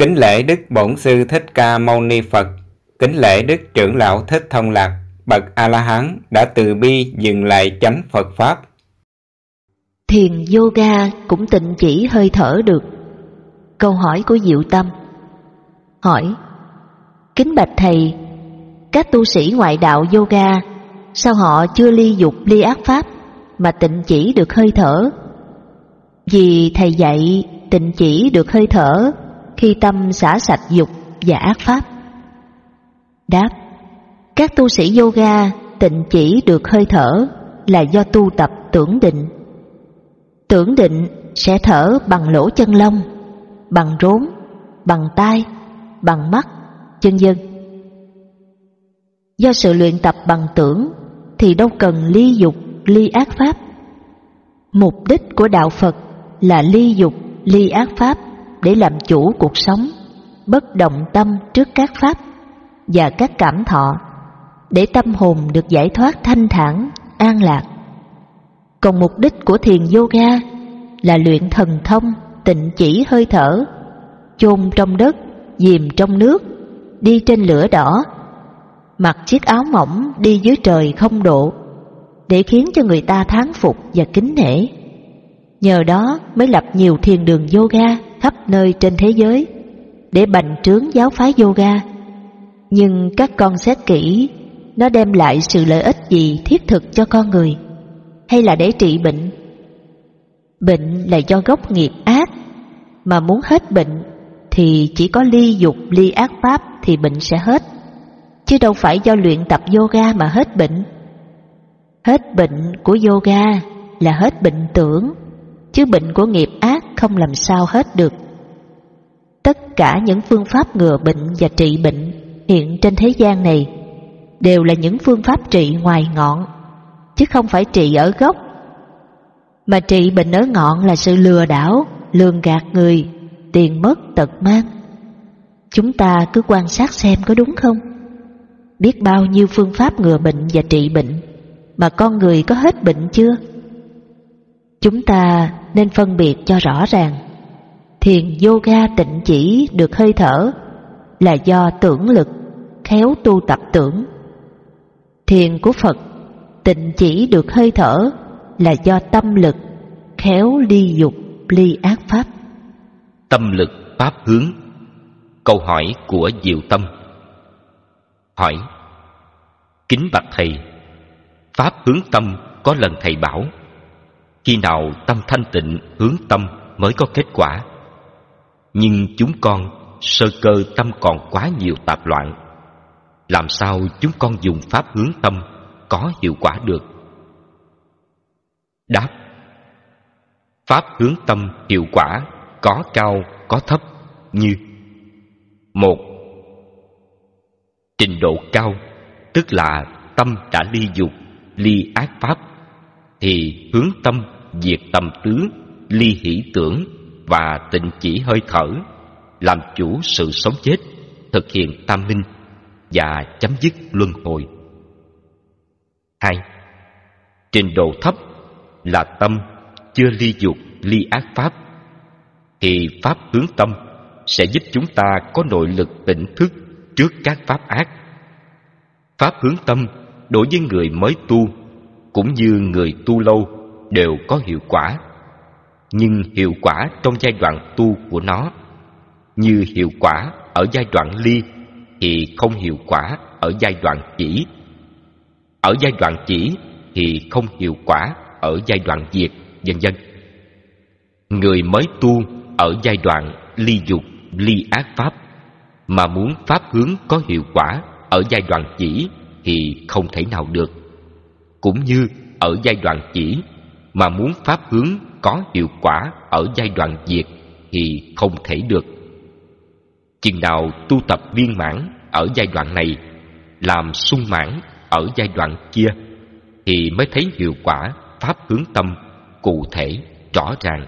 Kính lễ Đức Bổn Sư Thích Ca Mâu Ni Phật, kính lễ Đức Trưởng Lão Thích Thông Lạc, bậc A-la-hán đã từ bi dừng lại chánh Phật Pháp. Thiền yoga cũng tịnh chỉ hơi thở được. Câu hỏi của Diệu Tâm Hỏi Kính bạch Thầy, các tu sĩ ngoại đạo yoga sao họ chưa ly dục ly ác pháp mà tịnh chỉ được hơi thở? Vì Thầy dạy tịnh chỉ được hơi thở khi tâm xả sạch dục và ác pháp. Đáp Các tu sĩ yoga tịnh chỉ được hơi thở là do tu tập tưởng định. Tưởng định sẽ thở bằng lỗ chân lông, bằng rốn, bằng tai, bằng mắt, chân dân. Do sự luyện tập bằng tưởng thì đâu cần ly dục, ly ác pháp. Mục đích của đạo Phật là ly dục, ly ác pháp để làm chủ cuộc sống, bất động tâm trước các pháp và các cảm thọ, để tâm hồn được giải thoát thanh thản, an lạc. Còn mục đích của thiền yoga là luyện thần thông, tịnh chỉ hơi thở, chôn trong đất, dìm trong nước, đi trên lửa đỏ, mặc chiếc áo mỏng đi dưới trời không độ, để khiến cho người ta thán phục và kính nể. Nhờ đó mới lập nhiều thiền đường yoga khắp nơi trên thế giới để bành trướng giáo phái yoga. Nhưng các con xét kỹ, nó đem lại sự lợi ích gì thiết thực cho con người? Hay là để trị bệnh? Bệnh là do gốc nghiệp ác, mà muốn hết bệnh thì chỉ có ly dục ly ác pháp thì bệnh sẽ hết. Chứ đâu phải do luyện tập yoga mà hết bệnh. Hết bệnh của yoga là hết bệnh tưởng chứ bệnh của nghiệp ác không làm sao hết được. Tất cả những phương pháp ngừa bệnh và trị bệnh hiện trên thế gian này đều là những phương pháp trị ngoài ngọn, chứ không phải trị ở gốc. Mà trị bệnh ở ngọn là sự lừa đảo, lường gạt người, tiền mất tật mang. Chúng ta cứ quan sát xem có đúng không? Biết bao nhiêu phương pháp ngừa bệnh và trị bệnh, mà con người có hết bệnh chưa? Chúng ta nên phân biệt cho rõ ràng. Thiền yoga tịnh chỉ được hơi thở Là do tưởng lực, khéo tu tập tưởng. Thiền của Phật tịnh chỉ được hơi thở Là do tâm lực, khéo ly dục, ly ác pháp. Tâm lực pháp hướng. Câu hỏi của Diệu Tâm. Hỏi Kính bạch Thầy Pháp hướng tâm có lần Thầy bảo khi nào tâm thanh tịnh, hướng tâm mới có kết quả. Nhưng chúng con, sơ cơ tâm còn quá nhiều tạp loạn. Làm sao chúng con dùng pháp hướng tâm có hiệu quả được? Đáp. Pháp hướng tâm hiệu quả có cao, có thấp như một. Trình độ cao, tức là tâm đã ly dục, ly ác pháp thì hướng tâm diệt tâm tướng ly hỷ tưởng và tịnh chỉ hơi thở, làm chủ sự sống chết, thực hiện tam minh và chấm dứt luân hồi. Hai, trình độ thấp là tâm chưa ly dục, ly ác pháp. Thì pháp hướng tâm sẽ giúp chúng ta có nội lực tỉnh thức trước các pháp ác. Pháp hướng tâm đối với người mới tu cũng như người tu lâu đều có hiệu quả. Nhưng hiệu quả trong giai đoạn tu của nó, như hiệu quả ở giai đoạn ly thì không hiệu quả ở giai đoạn chỉ. Ở giai đoạn chỉ thì không hiệu quả ở giai đoạn diệt, vân vân. Người mới tu ở giai đoạn ly dục, ly ác pháp, mà muốn pháp hướng có hiệu quả ở giai đoạn chỉ thì không thể nào được cũng như ở giai đoạn chỉ, mà muốn pháp hướng có hiệu quả ở giai đoạn diệt thì không thể được. Chừng nào tu tập viên mãn ở giai đoạn này, làm sung mãn ở giai đoạn kia, thì mới thấy hiệu quả pháp hướng tâm cụ thể, rõ ràng.